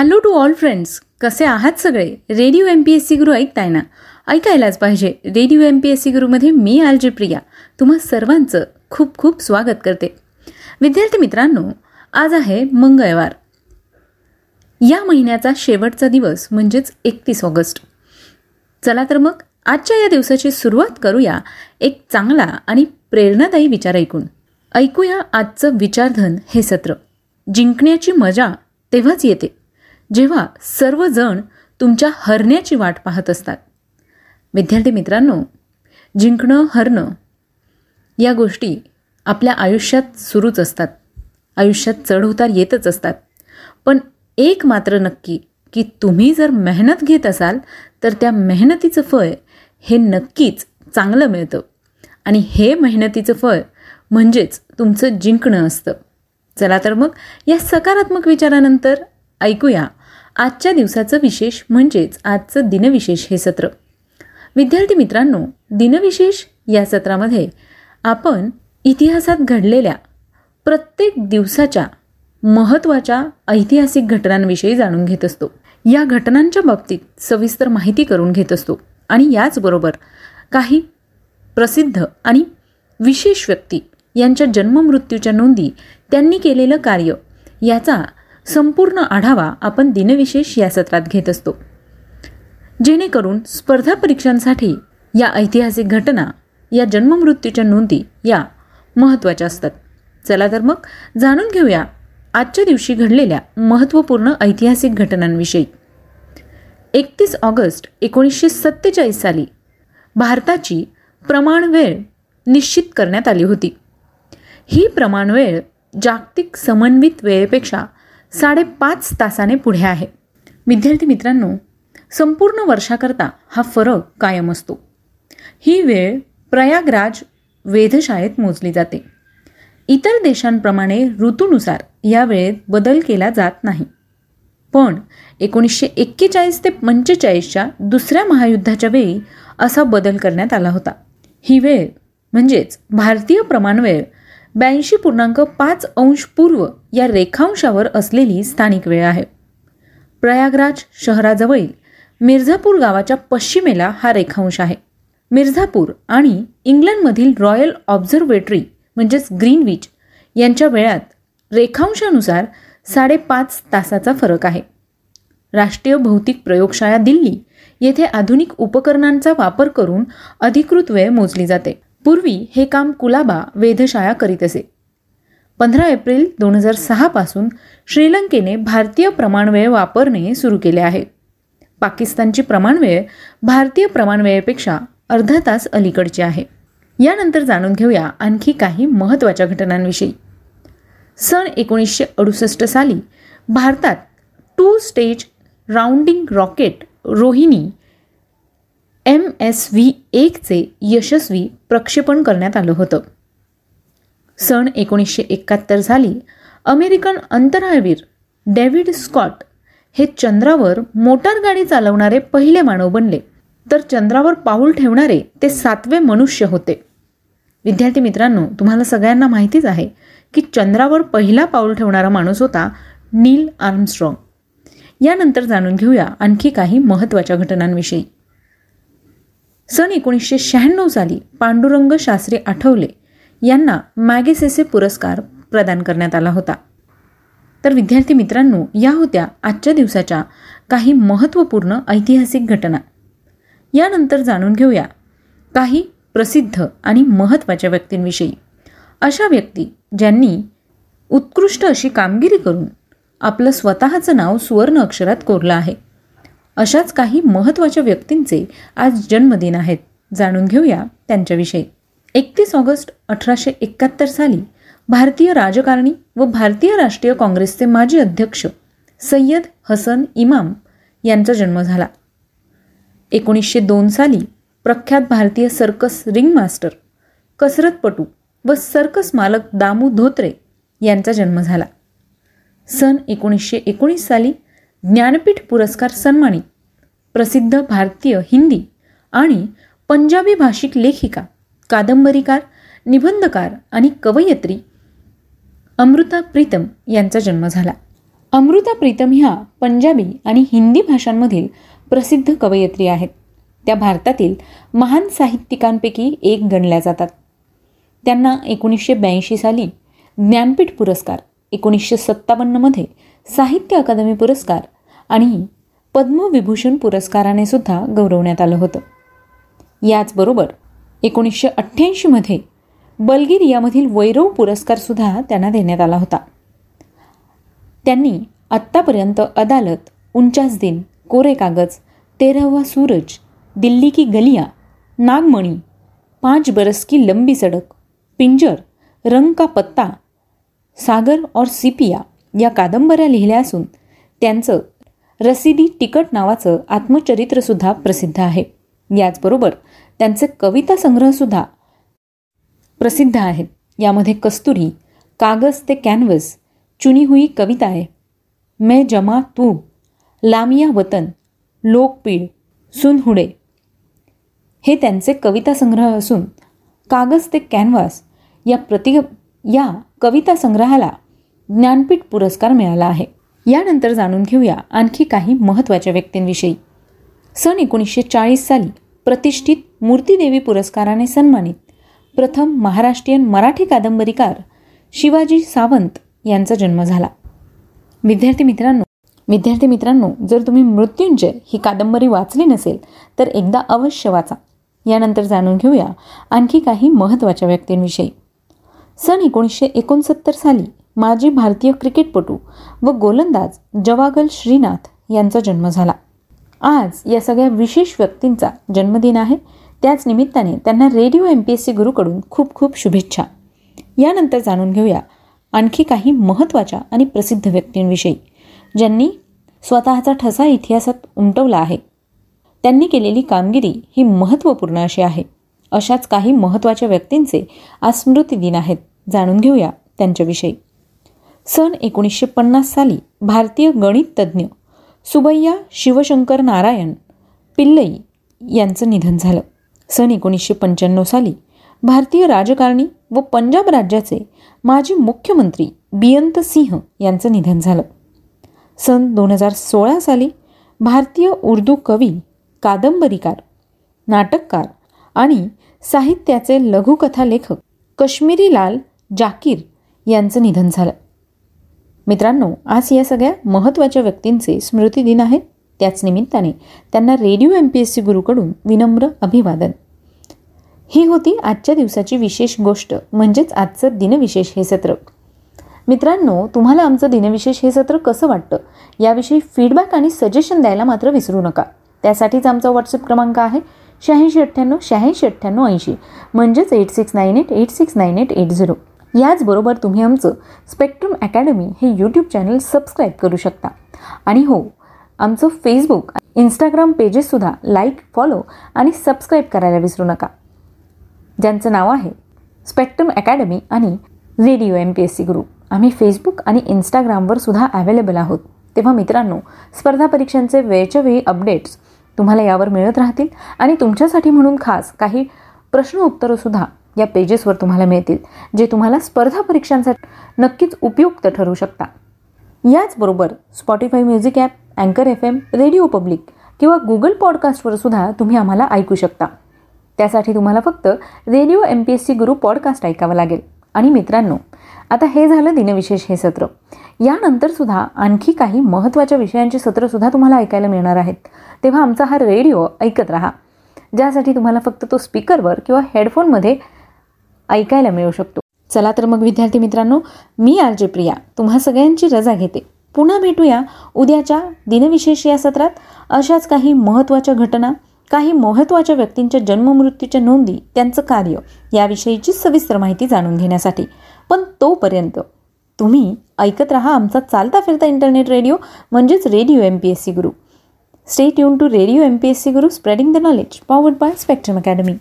Hello to all friends कसे आहात सगळे? Radio M P S C Guru ऐकताय ना ऐकायलाच पाहिजे. Radio M P S C गुरुमध्ये मी आलजी प्रिया तुम्हा सर्वांचं खूप खूप स्वागत करते. विद्यार्थी मित्रांनो आज आहे मंगळवार. या महिन्याचा शेवटचा दिवस म्हणजेच एकतीस ऑगस्ट. चला तर मग आजच्या या दिवसाची सुरुवात करूया एक चांगला आणि प्रेरणादायी विचार ऐकून. ऐकूया आजचं विचारधन हे सत्र. जिंकण्याची मजा तेव्हाच येते. जेव्हा सर्वजण तुमच्या हरण्याची वाट पाहत असतात. विद्यार्थी मित्रांनो जिंकणं हरणं या गोष्टी आपल्या आयुष्यात सुरूच असतात. आयुष्यात चढउतार येतच असतात. पण एक मात्र नक्की की तुम्ही जर मेहनत घेत असाल तर त्या मेहनतीचं फळ हे नक्कीच चांगलं मिळतं. आणि हे मेहनतीचं फळ म्हणजेच तुमचं जिंकणं असतं. चला तर मग या सकारात्मक विचारानंतर ऐकूया आजच्या दिवसाचं विशेष म्हणजेच आजचं दिनविशेष हे सत्र. विद्यार्थी मित्रांनो दिनविशेष या सत्रामध्ये आपण इतिहासात घडलेल्या प्रत्येक दिवसाच्या महत्त्वाच्या ऐतिहासिक घटनांविषयी जाणून घेत असतो. या घटनांच्या बाबतीत सविस्तर माहिती करून घेत असतो आणि याचबरोबर काही प्रसिद्ध आणि विशेष व्यक्ती यांच्या जन्ममृत्यूच्या नोंदी त्यांनी केलेलं कार्य याचा संपूर्ण आढावा आपण दिनविशेष या सत्रात घेत असतो. जेणेकरून स्पर्धा परीक्षांसाठी या ऐतिहासिक घटना या जन्ममृत्यूच्या नोंदी या महत्त्वाच्या असतात. चला तर मग जाणून घेऊया आजच्या दिवशी घडलेल्या महत्त्वपूर्ण ऐतिहासिक घटनांविषयी. एकतीस ऑगस्ट एकोणीसशे सत्तेचाळीस साली भारताची प्रमाणवेळ निश्चित करण्यात आली होती. ही प्रमाणवेळ जागतिक समन्वित वेळेपेक्षा साडेपाच तासाने पुढे आहे. विद्यार्थी मित्रांनो संपूर्ण वर्षाकरता हा फरक कायम असतो. ही वेळ प्रयागराज वेधशाळेत मोजली जाते. इतर देशांप्रमाणे ऋतूनुसार या वेळेत बदल केला जात नाही. पण एकोणीसशे एक्केचाळीस ते पंचेचाळीसच्या दुसऱ्या महायुद्धाच्या वेळी असा बदल करण्यात आला होता. ही वेळ म्हणजेच भारतीय प्रमाणवेळ ब्याऐंशी पूर्णांक पाच अंश पूर्व या रेखांशावर असलेली स्थानिक वेळ आहे. प्रयागराज शहराजवळील मिर्झापूर गावाच्या पश्चिमेला हा रेखांश आहे. मिर्झापूर आणि इंग्लंडमधील रॉयल ऑब्झर्वेटरी म्हणजेच ग्रीनविच यांच्या वेळात रेखांशानुसार साडेपाच तासाचा फरक आहे. राष्ट्रीय भौतिक प्रयोगशाळा दिल्ली येथे आधुनिक उपकरणांचा वापर करून अधिकृत वेळ मोजली जाते. पूर्वी हे काम कुलाबा वेधशाळा करीत असे. पंधरा एप्रिल दोन हजार सहापासून श्रीलंकेने भारतीय प्रमाणवेळ वापरणे सुरू केले आहे. पाकिस्तानची प्रमाणवेळ भारतीय प्रमाणवेळेपेक्षा अर्धा तास अलीकडची आहे. यानंतर जाणून घेऊया आणखी काही महत्त्वाच्या घटनांविषयी. सन एकोणीसशे अडुसष्ट साली भारतात two stage rounding rocket Rohini M S V एकचे यशस्वी प्रक्षेपण करण्यात आलं होतं. सन एकोणीसशे एकाहत्तर साली अमेरिकन अंतराळवीर डेव्हिड स्कॉट हे चंद्रावर मोटार गाडी चालवणारे पहिले मानव बनले. तर चंद्रावर पाऊल ठेवणारे ते सातवे मनुष्य होते. विद्यार्थी मित्रांनो तुम्हाला सगळ्यांना माहितीच आहे की चंद्रावर पहिला पाऊल ठेवणारा माणूस होता नील आर्मस्ट्रॉंग. यानंतर जाणून घेऊया आणखी काही महत्त्वाच्या घटनांविषयी. सन एकोणीसशे शहाण्णव साली पांडुरंग शास्त्री आठवले यांना मॅगेसेसे पुरस्कार प्रदान करण्यात आला होता. तर विद्यार्थी मित्रांनो या होत्या आजच्या दिवसाच्या काही महत्त्वपूर्ण ऐतिहासिक घटना. यानंतर जाणून घेऊया काही प्रसिद्ध आणि महत्त्वाच्या व्यक्तींविषयी. अशा व्यक्ती ज्यांनी उत्कृष्ट अशी कामगिरी करून आपलं स्वतःचं नाव सुवर्ण अक्षरात कोरलं आहे. अशाच काही महत्त्वाच्या व्यक्तींचे आज जन्मदिन आहेत. जाणून घेऊया त्यांच्याविषयी. एकतीस ऑगस्ट अठराशे एकाहत्तर साली भारतीय राजकारणी व भारतीय राष्ट्रीय काँग्रेसचे माजी अध्यक्ष सय्यद हसन इमाम यांचा जन्म झाला. एकोणीसशे दोन साली प्रख्यात भारतीय सर्कस रिंगमास्टर कसरतपटू व सर्कस मालक दामू धोत्रे यांचा जन्म झाला. सन एकोणीसशे एकोणीस साली ज्ञानपीठ पुरस्कार सन्मानित प्रसिद्ध भारतीय हिंदी आणि पंजाबी भाषिक लेखिका कादंबरीकार निबंधकार आणि कवयित्री अमृता प्रीतम यांचा जन्म झाला. अमृता प्रीतम ह्या पंजाबी आणि हिंदी भाषांमधील प्रसिद्ध कवयित्री आहेत. त्या भारतातील महान साहित्यिकांपैकी एक गणल्या जातात. त्यांना एकोणीसशे ब्याऐंशी साली ज्ञानपीठ पुरस्कार एकोणीसशे सत्तावन्नमध्ये साहित्य अकादमी पुरस्कार आणि पद्मविभूषण पुरस्काराने सुद्धा गौरवण्यात आलं होतं. याचबरोबर एकोणीसशे अठ्ठ्याऐंशीमध्ये बल्गेरियामधील वैरव पुरस्कारसुद्धा त्यांना देण्यात आला होता. त्यांनी आत्तापर्यंत अदालत उंचास दिन कोरे कागज तेरावा सूरज दिल्ली की गलिया नागमणी पाँच बरस की लंबी सडक पिंजर रंग का पत्ता सागर और सिपिया या कादंबऱ्या लिहिल्या असून त्यांचं रसिदी तिकट नावाचं आत्मचरित्रसुद्धा प्रसिद्ध आहे. याचबरोबर त्यांचे कविता संग्रहसुद्धा प्रसिद्ध आहेत. यामध्ये कस्तुरी कागज ते कॅनव्हस चुनी हुई कविता आहे. मैं जमा तू लामिया वतन लोकपीड सुनहुडे हे त्यांचे कविता संग्रह असून कागज ते कॅनव्हास या प्रति या कविता संग्रहाला ज्ञानपीठ पुरस्कार मिळाला आहे. यानंतर जाणून घेऊया आणखी काही महत्त्वाच्या व्यक्तींविषयी. सन एकोणीसशे चाळीस साली प्रतिष्ठित मूर्तीदेवी पुरस्काराने सन्मानित प्रथम महाराष्ट्रीयन मराठी कादंबरीकार शिवाजी सावंत यांचा जन्म झाला. विद्यार्थी मित्रांनो विद्यार्थी मित्रांनो जर तुम्ही मृत्युंजय ही कादंबरी वाचली नसेल तर एकदा अवश्य वाचा. यानंतर जाणून घेऊया आणखी काही महत्त्वाच्या व्यक्तींविषयी. सन एकोणीसशे एकोणसत्तर साली माजी भारतीय क्रिकेटपटू व गोलंदाज जवागल श्रीनाथ यांचा जन्म झाला. आज या सगळ्या विशेष व्यक्तींचा जन्मदिन आहे. त्याच निमित्ताने त्यांना radio M P S C गुरुकडून खूप खूप शुभेच्छा. यानंतर जाणून घेऊया आणखी काही महत्त्वाच्या आणि प्रसिद्ध व्यक्तींविषयी ज्यांनी स्वतःचा ठसा इतिहासात उमटवला आहे. त्यांनी केलेली कामगिरी ही महत्त्वपूर्ण अशी आहे. अशाच काही महत्त्वाच्या व्यक्तींचे आज स्मृती दिन आहेत. जाणून घेऊया त्यांच्याविषयी. सन एकोणीसशे पन्नास साली भारतीय गणिततज्ज्ञ सुबैया शिवशंकर नारायण पिल्लई यांचं निधन झालं. सन एकोणीसशे पंच्याण्णव साली भारतीय राजकारणी व पंजाब राज्याचे माजी मुख्यमंत्री बियंत सिंह यांचं निधन झालं. सन दोन हजार सोळा साली भारतीय उर्दू कवी कादंबरीकार नाटककार आणि साहित्याचे लघुकथा लेखक कश्मीरी लाल जाकीर यांचं निधन झालं. मित्रांनो आज या सगळ्या महत्त्वाच्या व्यक्तींचे स्मृतिदिन आहेत. त्याच निमित्ताने त्यांना radio M P S C गुरुकडून विनम्र अभिवादन. ही होती आजच्या दिवसाची विशेष गोष्ट म्हणजेच आजचं दिनविशेष हे सत्र. मित्रांनो तुम्हाला आमचं दिनविशेष हे सत्र कसं वाटतं? याविषयी फीडबॅक आणि सजेशन द्यायला मात्र विसरू नका. त्यासाठीच आमचा व्हॉट्सअप क्रमांक आहे शहाऐंशी अठ्ठ्याण्णव शहाऐंशी अठ्ठ्याण्णव ऐंशी. म्हणजेच eight six nine eight eight six nine eight eight zero याचबरोबर तुम्ही आमचं स्पेक्ट्रम अकॅडमी हे यूट्यूब चॅनल सबस्क्राईब करू शकता. आणि हो आमचं फेसबुक इंस्टाग्राम पेजेससुद्धा लाईक फॉलो आणि सबस्क्राईब करायला विसरू नका. ज्यांचं नाव आहे स्पेक्ट्रम अकॅडमी आणि radio M P S C group आम्ही फेसबुक आणि इंस्टाग्रामवर सुद्धा अवेलेबल आहोत. तेव्हा मित्रांनो स्पर्धा परीक्षांचे वेळच्या वेळी अपडेट्स तुम्हाला यावर मिळत राहतील आणि तुमच्यासाठी म्हणून खास काही प्रश्न उत्तरंसुद्धा या पेजेसवर तुम्हाला मिळतील जे तुम्हाला स्पर्धा परीक्षांसाठी नक्कीच उपयुक्त ठरू शकता. याचबरोबर स्पॉटीफाय म्युझिक ॲप अँकर एफ एम रेडिओ पब्लिक किंवा गुगल पॉडकास्टवर सुद्धा तुम्ही आम्हाला ऐकू शकता. त्यासाठी तुम्हाला फक्त radio M P S C Guru podcast ऐकावं लागेल. आणि मित्रांनो आता हे झालं दिनविशेष हे सत्र. यानंतरसुद्धा आणखी काही महत्त्वाच्या विषयांची सत्रंसुद्धा तुम्हाला ऐकायला मिळणार आहेत. तेव्हा आमचा हा रेडिओ ऐकत राहा. ज्यासाठी तुम्हाला फक्त तो स्पीकरवर किंवा हेडफोनमध्ये ऐकायला मिळू शकतो. चला तर मग विद्यार्थी मित्रांनो मी आर जे प्रिया. तुम्हा सगळ्यांची रजा घेते. पुन्हा भेटूया उद्याच्या दिनविशेष या सत्रात. अशाच काही महत्त्वाच्या घटना काही महत्त्वाच्या व्यक्तींच्या जन्ममृत्यूच्या नोंदी त्यांचं कार्य याविषयीची सविस्तर माहिती जाणून घेण्यासाठी. पण तोपर्यंत तुम्ही ऐकत रहा आमचा चालता फिरता इंटरनेट रेडिओ म्हणजेच radio M P S C Guru stay tune to radio M P S C Guru spreading the knowledge powered by Spectrum Academy